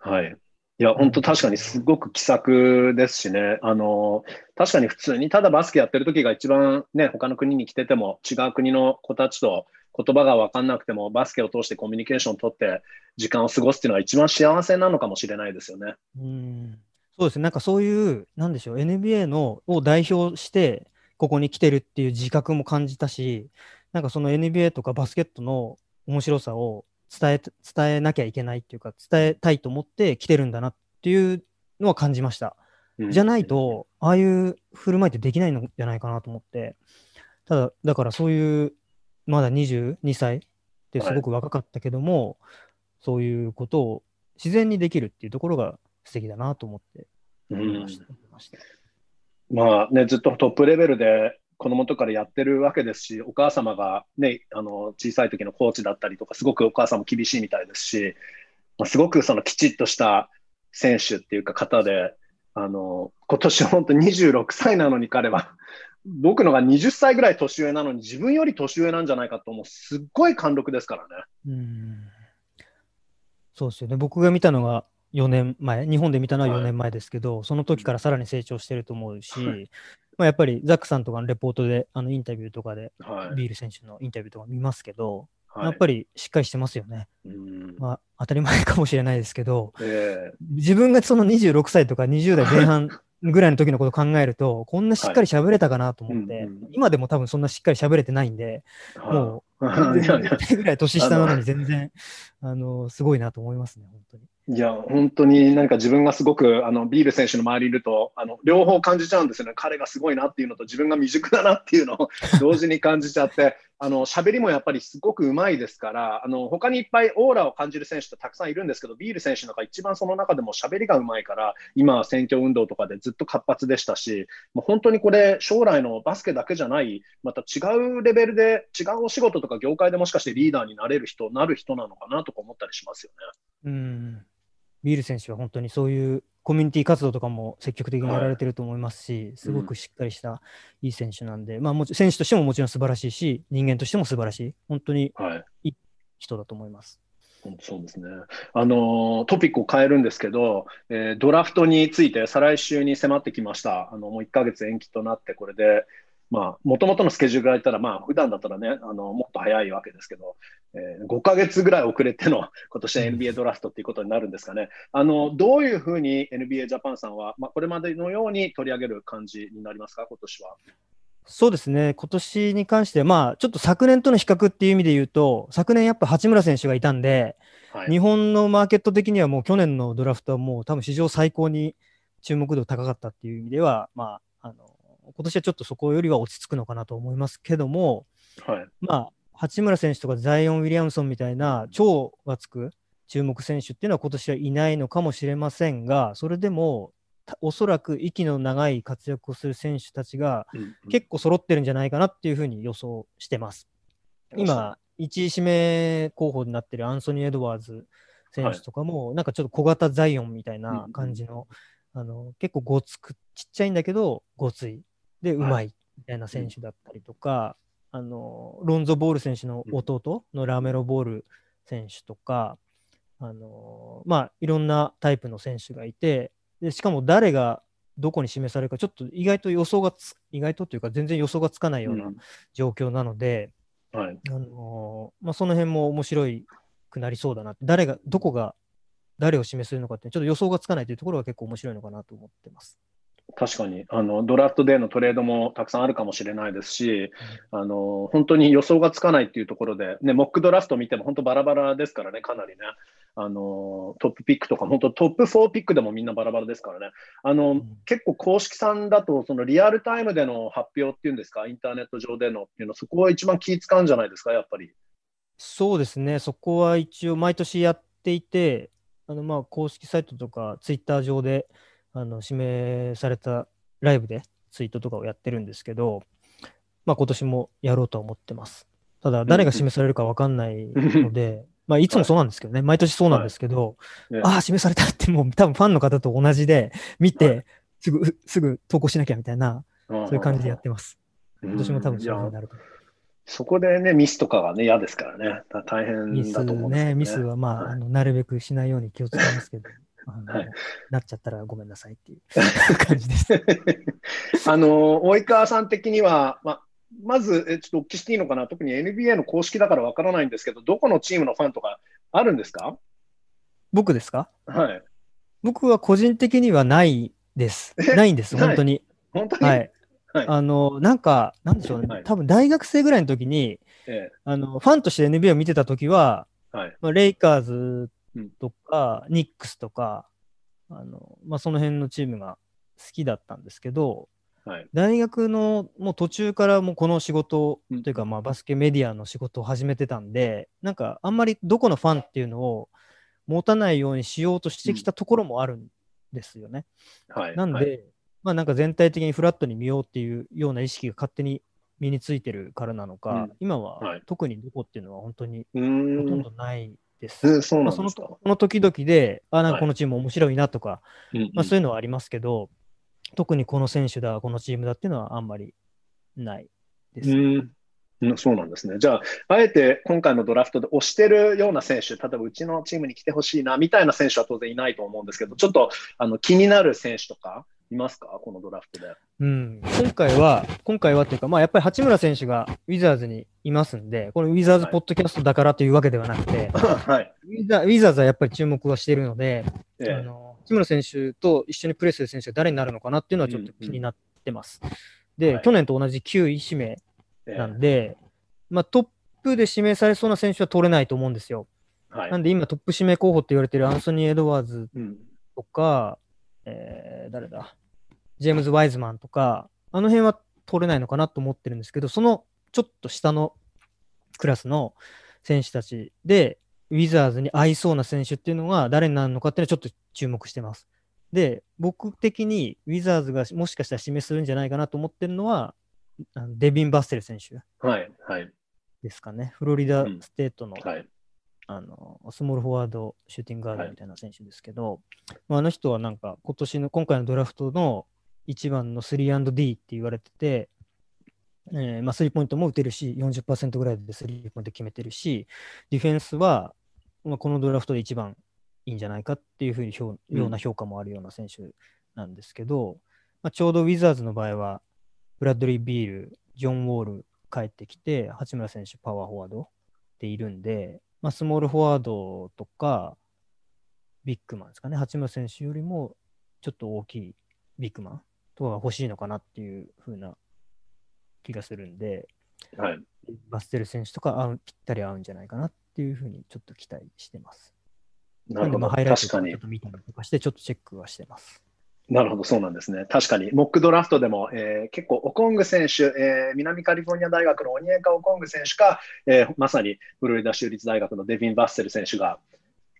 はいいや、本当確かにすごく気さくですしね。あの、確かに普通にただバスケやってる時が一番ね、他の国に来てても違う国の子たちと言葉が分かんなくてもバスケを通してコミュニケーションを取って時間を過ごすっていうのが一番幸せなのかもしれないですよね。うんそうですね。なんかそういう、なんでしょう、NBA のを代表してここに来てるっていう自覚も感じたし、なんかその NBA とかバスケットの面白さを伝え、伝えなきゃいけないっていうか、伝えたいと思って来てるんだなっていうのは感じました。じゃないと、ああいう振る舞いってできないのじゃないかなと思って、ただ、だからそういう、まだ22歳ってすごく若かったけども、はい、そういうことを自然にできるっていうところが素敵だなと思って思いました。まあね、ずっとトップレベルで子供とからやってるわけですし、お母様がね、あの小さい時のコーチだったりとか、すごくお母さんも厳しいみたいですし、まあ、すごくそのきちっとした選手っていうか方で、あの今年本当26歳なのに彼は、僕のが20歳ぐらい年上なのに自分より年上なんじゃないかと思う、すっごい貫禄ですからね。うんそうですよね。僕が見たのが4年前、日本で見たのは4年前ですけど、はい、その時からさらに成長してると思うし、はい、まあ、やっぱりザックさんとかのレポートで、あのインタビューとかで、はい、ビール選手のインタビューとか見ますけど、はい、やっぱりしっかりしてますよね。まあ、当たり前かもしれないですけど、えー、自分がその26歳とか20代前半ぐらいの時のことを考えると、こんなしっかり喋れたかなと思って、はい。うんうん、今でも多分そんなしっかり喋れてないんで、もう、全然 ぐらい年下なのに全然、あの、すごいなと思いますね、本当に。いや、本当に何か自分がすごくあのビール選手の周りにいるとあの両方感じちゃうんですよね、彼がすごいなっていうのと自分が未熟だなっていうのを 同時に感じちゃって、あの喋りもやっぱりすごくうまいですから、あの他にいっぱいオーラを感じる選手ってたくさんいるんですけど、ビール選手の中、一番その中でも喋りがうまいから、今は選挙運動とかでずっと活発でしたし、もう本当にこれ、将来のバスケだけじゃない、また違うレベルで、違うお仕事とか業界でもしかしてリーダーになれる人、なる人なのかなとか思ったりしますよね。うんビール選手は本当にそういうコミュニティ活動とかも積極的にやられてると思いますし、はい、すごくしっかりしたいい選手なんで、うん、まあもち選手としてももちろん素晴らしいし、人間としても素晴らしい、本当にいい人だと思います。はい、そうですね。あのトピックを変えるんですけど、えー、ドラフトについて再来週に迫ってきました。あのもう1ヶ月延期となって、これでまあ、もともとのスケジュールから言ったら、まあ、普段だったらね、あの、もっと早いわけですけど、えー、5ヶ月ぐらい遅れての 今年は NBA ドラフトっていうことになるんですかね。あの、どういうふうに NBA ジャパンさんは、まあ、これまでのように取り上げる感じになりますか、今年は。そうですね、今年に関して、まあ、ちょっと昨年との比較っていう意味で言うと、昨年やっぱ八村選手がいたんで、はい、日本のマーケット的にはもう去年のドラフトはもう多分史上最高に注目度高かったっていう意味では、まあ、あの、今年はちょっとそこよりは落ち着くのかなと思いますけども、はい、まあ、八村選手とかザイオン・ウィリアムソンみたいな超がつく注目選手っていうのは今年はいないのかもしれませんが、それでもおそらく息の長い活躍をする選手たちが結構揃ってるんじゃないかなっていうふうに予想してます。今、1位指名候補になってるアンソニー・エドワーズ選手とかも、はい、なんかちょっと小型ザイオンみたいな感じの、あの結構ごつく、ちっちゃいんだけど、ごついで、うまいみたいな選手だったりとか、あのロンゾ・ボール選手の弟のラメロ・ボール選手とか、あのまあ、いろんなタイプの選手がいて、でしかも誰がどこに示されるか、ちょっと意外と予想がつ、意外とというか、全然予想がつかないような状況なので、うんはい。あのまあ、その辺も面白いくなりそうだな誰が、どこが誰を示するのかって、ちょっと予想がつかないというところが結構面白いのかなと思ってます。確かにあのドラフトでのトレードもたくさんあるかもしれないですし、あの本当に予想がつかないっていうところで、ね、モックドラフト見ても本当バラバラですからね、かなりね、あのトップピックとか、本当トップ4ピックでもみんなバラバラですからね、あの、うん、結構公式さんだと、そのリアルタイムでの発表っていうんですか、インターネット上でのっていうの、そこは一番気使うんじゃないですか、やっぱり。そうですね、そこは一応、毎年やっていて、あのまあ公式サイトとかツイッター上で、あの指名されたライブでツイートとかをやってるんですけど、まあ、今年もやろうとは思ってます。ただ、誰が指名されるか分かんないので、まあ、いつもそうなんですけどね、毎年そうなんですけど、はいああ、指名されたってもう多分ファンの方と同じで、見て、すぐ、すぐ投稿しなきゃみたいな、そういう感じでやってます。今年も多分そうになると思う。そこでね、ミスとかがね、嫌ですからね。大ミス変だと思うんですね、よね。ミスはまあ、はいあのなるべくしないように気をつけますけど、はいなっちゃったらごめんなさいっていう 感じです。あの、及川さん的には、ま、まず、えちょっとお聞きしていいのかな？特に NBA の公式だからわからないんですけど、どこのチームのファンとかあるんですか？僕ですか？はい。僕は個人的にはないです。え？ないんです、本当に。本当に、はい。はいあの、なんか、なんでしょうね、はい多分大学生ぐらいの時に、えあの、ファンとして NBA を見てた時は、えはい。まあ、レイカーズうんとか、ニックスとか、あの、まあ、その辺のチームが好きだったんですけど、はい。大学のもう途中からもうこの仕事うんというか、まあ、バスケメディアの仕事を始めてたんで、なんかあんまりどこのファンっていうのを持たないようにしようとしてきたところもあるんですよね。はい。なんで、はい、まあなんか全体的にフラットに見ようっていうような意識が勝手に身についてるからなのか、うん今ははい特にどこっていうのは本当にうほとんんどないです。えそうまあ、そのなんですか？その時々で、あ、なんはいかこのチーム面白いなとか、まあ、そういうのはありますけど、特にこの選手だ、このチームだっていうのはあんまりないです。うんうんそうなんですね。じゃあ、あえて今回のドラフトで推してるような選手、例えばうちのチームに来てほしいなみたいな選手は当然いないと思うんですけど、ちょっとあの気になる選手とかいますか、このドラフトで。うん、今回は、今回はっていうか、まあ、やっぱり八村選手がウィザーズにいますんで、これウィザーズポッドキャストだからというわけではなくて、はい。ウィザウィザーズはやっぱり注目はしているので、ええ。あの八村選手と一緒にプレーする選手が誰になるのかなっていうのはちょっと気になってます。で、はい。去年と同じ9位指名ええ。なんで、まあ、トップで指名されそうな選手は取れないと思うんですよ。はい。なんで今トップ指名候補って言われてるアンソニー・エドワーズうん。とか、えー誰だ、ジェームズ・ワイズマンとか、あの辺は取れないのかなと思ってるんですけど、そのちょっと下のクラスの選手たちで、ウィザーズに合いそうな選手っていうのが誰になるのかっていうのはちょっと注目してます。で、僕的にウィザーズがもしかしたら指名するんじゃないかなと思ってるのは、デビン・バッセル選手はい。はい。ですかね。フロリダうんステートのはい。あのスモールフォワード、シューティングガードみたいな選手ですけど、まあ、あの人はなんか今年の、今回のドラフトの一番の 3&D って言われてて、えーまあ、スリーポイントも打てるし、40%ぐらいでスリーポイント決めてるし、ディフェンスは、まあ、このドラフトで一番いいんじゃないかっていうふうにような評価もあるような選手なんですけど、まあ、ちょうどウィザーズの場合は、ブラッドリー・ビール、ジョン・ウォール帰ってきて、八村選手パワーフォワードでいるんで、まあ、スモールフォワードとか、ビッグマンですかね、八村選手よりもちょっと大きいビッグマンとかが欲しいのかなっていう風な気がするんで、はい。バステル選手とか合うぴったり合うんじゃないかなっていう風にちょっと期待してます。なるほど。んでまあハイラちょっ。と見たりとかして、ちょっとチェックはしてます。なるほど、そうなんですね。確かに、モックドラフトでも、えー結構、オコング選手、えー南カリフォルニア大学のオニエカ・オコング選手か、えーまさにフロリダ州立大学のデビン・バッセル選手が、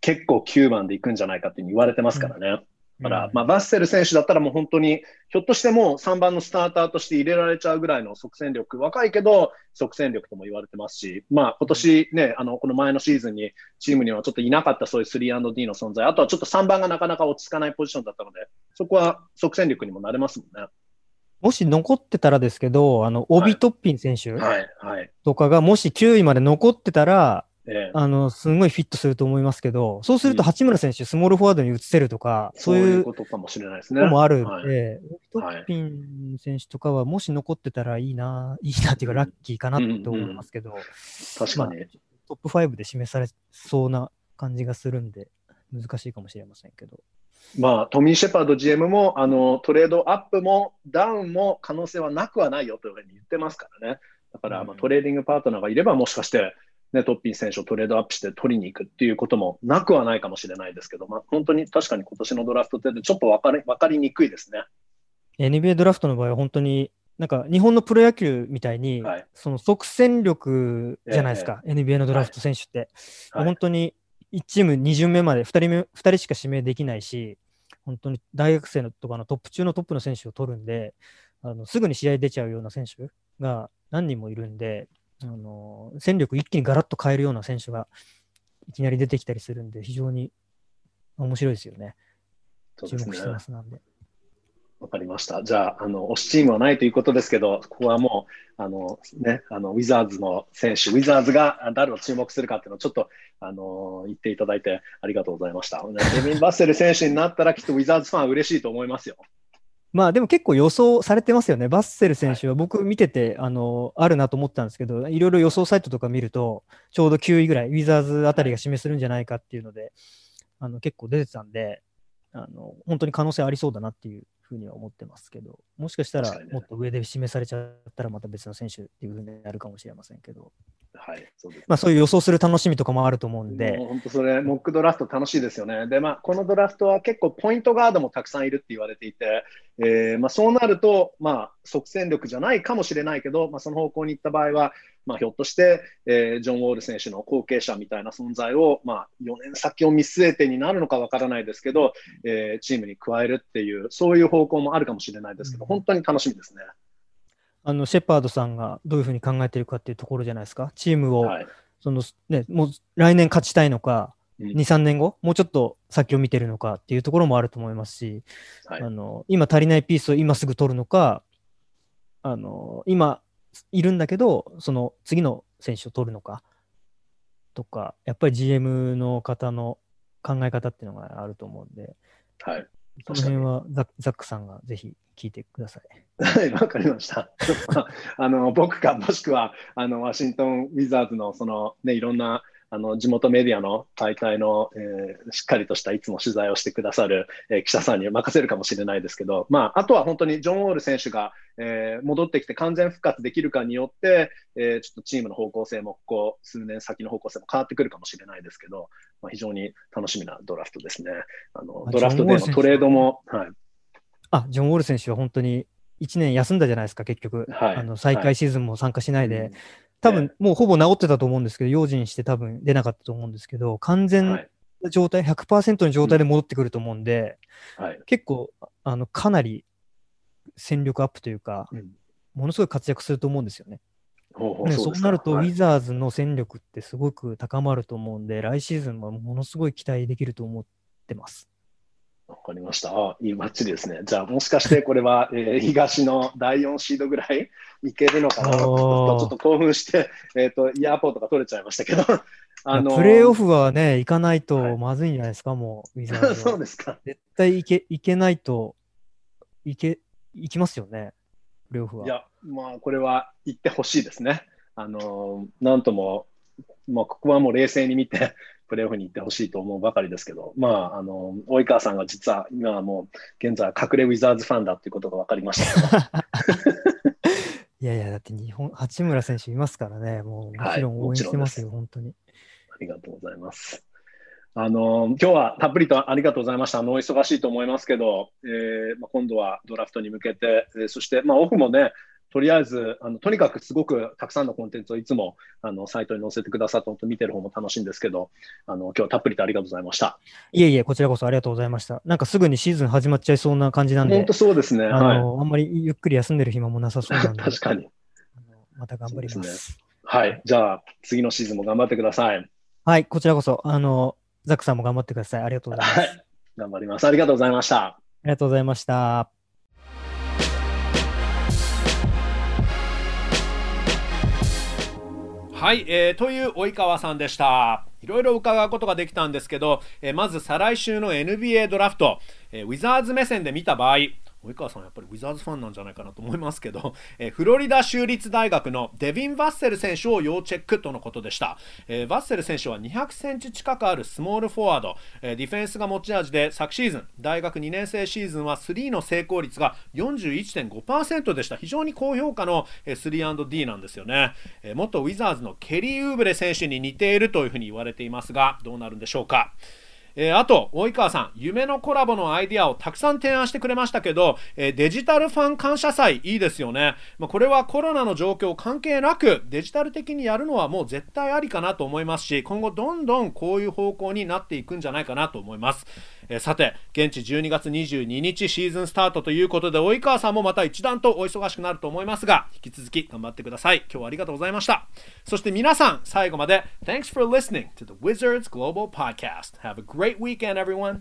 結構9番で行くんじゃないかって言われてますからね。だから、うんまあ、バッセル選手だったらもう本当に、ひょっとしてもう3番のスターターとして入れられちゃうぐらいの即戦力、若いけど即戦力とも言われてますし、まあ今年ね、あの、この前のシーズンにチームにはちょっといなかったそういう 3&D の存在、あとはちょっと3番がなかなか落ち着かないポジションだったので、そこは即戦力にもなれますもんね。もし残ってたらですけど、あの、オビトッピン選手。とかがもし9位まで残ってたら、ええあの、すごいフィットすると思いますけど、そうするとうん八村選手、スモールフォワードに移せるとか、そそうういういうことかもしれないですね。のもあるんはいで、オビトッピン選手とかは、もし残ってたらいいな、いいなっていうか、うんラッキーかなと思いますけど、確かに。まあトップ5で指名されそうな感じがするんで、難しいかもしれませんけど。まあ、トミー・シェパード GM もあのトレードアップもダウンも可能性はなくはないよというふうに言ってますからね。だから、まあ、うんトレーディングパートナーがいれば、もしかして、ね、トッピン選手をトレードアップして取りに行くっていうこともなくはないかもしれないですけど、まあ、本当に確かに今年のドラフトってちょっと分かり分かりにくいですね。NBA ドラフトの場合は本当に、なんか日本のプロ野球みたいに、はいその即戦力じゃないですか、NBA のドラフト選手って。はい本当に1チーム2巡目まで2人目2人しか指名できないし、本当に大学生のとかのトップ中のトップの選手を取るんで、あのすぐに試合出ちゃうような選手が何人もいるんで、あの戦力一気にガラッと変えるような選手がいきなり出てきたりするんで、非常に面白いですよね。ね注目してますなんで。わかりました。じゃあ、あの、推しチームはないということですけど、ここはもう、あの、ね、あの、ウィザーズの選手、ウィザーズが誰を注目するかっていうのをちょっと、あの、言っていただいてありがとうございました。デビン・バッセル選手になったら、きっとウィザーズファン嬉しいと思いますよ。まあでも結構予想されてますよね。バッセル選手は僕見てて、あの、あるなと思ったんですけど、いろいろ予想サイトとか見ると、ちょうど9位ぐらい、ウィザーズあたりが示するんじゃないかっていうので、あの結構出てたんで、あの本当に可能性ありそうだなっていうふうには思ってますけど、もしかしたらもっと上で示されちゃったらまた別の選手っていうふうになるかもしれませんけど、はい、そうです、まあ、そういう予想する楽しみとかもあると思うんで。本当それ、モックドラフト楽しいですよね。で、まあ、このドラフトは結構ポイントガードもたくさんいるって言われていて、えーまあ、そうなると、まあ、即戦力じゃないかもしれないけど、まあ、その方向に行った場合は、まあ、ひょっとして、えー、ジョン・ウォール選手の後継者みたいな存在を、まあ、4年先を見据えてになるのかわからないですけど、えー、チームに加えるっていう、そういう方向もあるかもしれないですけど、本当に楽しみですね。あのシェパードさんがどういうふうに考えているかっていうところじゃないですか？チームを、はい、そのね、もう来年勝ちたいのか、うん、2、3年後、もうちょっと先を見てるのかっていうところもあると思いますし、はい、あの今足りないピースを今すぐ取るのか、あの今いるんだけど、その次の選手を取るのかとか、やっぱり GM の方の考え方っていうのがあると思うんで、はい、その辺はザザックさんがぜひ聞いてください。はい、わかりました。あの僕かもしくはあのワシントン・ウィザーズのその、ね、いろんなあの地元メディアの大会の、えー、しっかりとしたいつも取材をしてくださる、えー、記者さんに任せるかもしれないですけど、まあ、あとは本当にジョン・ウォール選手が、えー、戻ってきて完全復活できるかによって、えー、ちょっとチームの方向性もここ数年先の方向性も変わってくるかもしれないですけど、まあ、非常に楽しみなドラフトですね。あのドラフトでのトレードも、はい、あジョン・ウォール選手は本当に1年休んだじゃないですか、結局、はい、あの再開シーズンも参加しないで、はい多分もうほぼ治ってたと思うんですけど、用心して多分出なかったと思うんですけど、完全な状態、100%の状態で戻ってくると思うんで、はい、結構あのかなり戦力アップというか、うん、ものすごい活躍すると思うんですよね。ね、そうなると、ウィザーズの戦力ってすごく高まると思うんで、来シーズンはものすごい期待できると思ってます。わかりました。あいいマッチですね。じゃあ、もしかしてこれは、えー、東の第4シードぐらいいけるのかなと、ちょっと興奮して、えっ、ー、と、イヤーポートが取れちゃいましたけど。あのー、プレーオフはね、行かないとまずいんじゃないですか、はい、もう、ウィザーズそうですか。絶対行け行けないと、行け、行きますよね、プレーオフは。いや、まあ、これは行ってほしいですね。あのー、なんとも、まあ、ここはもう冷静に見て、プレーオフに行ってほしいと思うばかりですけど、まあ、あの、及川さんが実は今はもう、現在隠れウィザーズファンだっていうことが分かりました。いやいや、だって日本、八村選手いますからね、もうもちろん応援してますよ、はい、本当に。ありがとうございます。あの今日はたっぷりとありがとうございました。あの忙しいと思いますけど、えーまあ、今度はドラフトに向けて、えー、そして、まあ、オフもね、とりあえず、あのとにかくすごくたくさんのコンテンツをいつもあのサイトに載せてくださって、本当見てる方も楽しいんですけど、あの今日はたっぷりとありがとうございました。いえいえ、こちらこそありがとうございました。なんかすぐにシーズン始まっちゃいそうな感じなんで、本当そうですね。あの、はい、あんまりゆっくり休んでる暇もなさそうなんで、確かに。また頑張ります、ね、はい、じゃあ次のシーズンも頑張ってください。はい、こちらこそ、あの、ザックさんも頑張ってください。ありがとうございます。はい、頑張ります。ありがとうございました。ありがとうございました。はい、えー、という及川さんでした。いろいろ伺うことができたんですけど、えー、まず再来週の NBA ドラフト、えー、ウィザーズ目線で見た場合、及川さんやっぱりウィザーズファンなんじゃないかなと思いますけど、えー、フロリダ州立大学のデビン・バッセル選手を要チェックとのことでした、えー、バッセル選手は200センチ近くあるスモールフォワード、えー、ディフェンスが持ち味で昨シーズン大学2年生シーズンは3の成功率が41.5%でした。非常に高評価の 3&D なんですよね、え、元ウィザーズのケリー・ウーブレ選手に似ているというふうに言われていますがどうなるんでしょうか。えー、あと、及川さん、夢のコラボのアイディアをたくさん提案してくれましたけど、えー、デジタルファン感謝祭、いいですよね。まあ、これはコロナの状況関係なく、デジタル的にやるのはもう絶対ありかなと思いますし、今後どんどんこういう方向になっていくんじゃないかなと思います。え、さて、現地12月22日シーズンスタートということで、及川さんもまた一段とお忙しくなると思いますが、引き続き頑張ってください。今日はありがとうございました。そして皆さん、最後まで、Thanks for listening to the Wizards Global Podcast. Have a great weekend, everyone.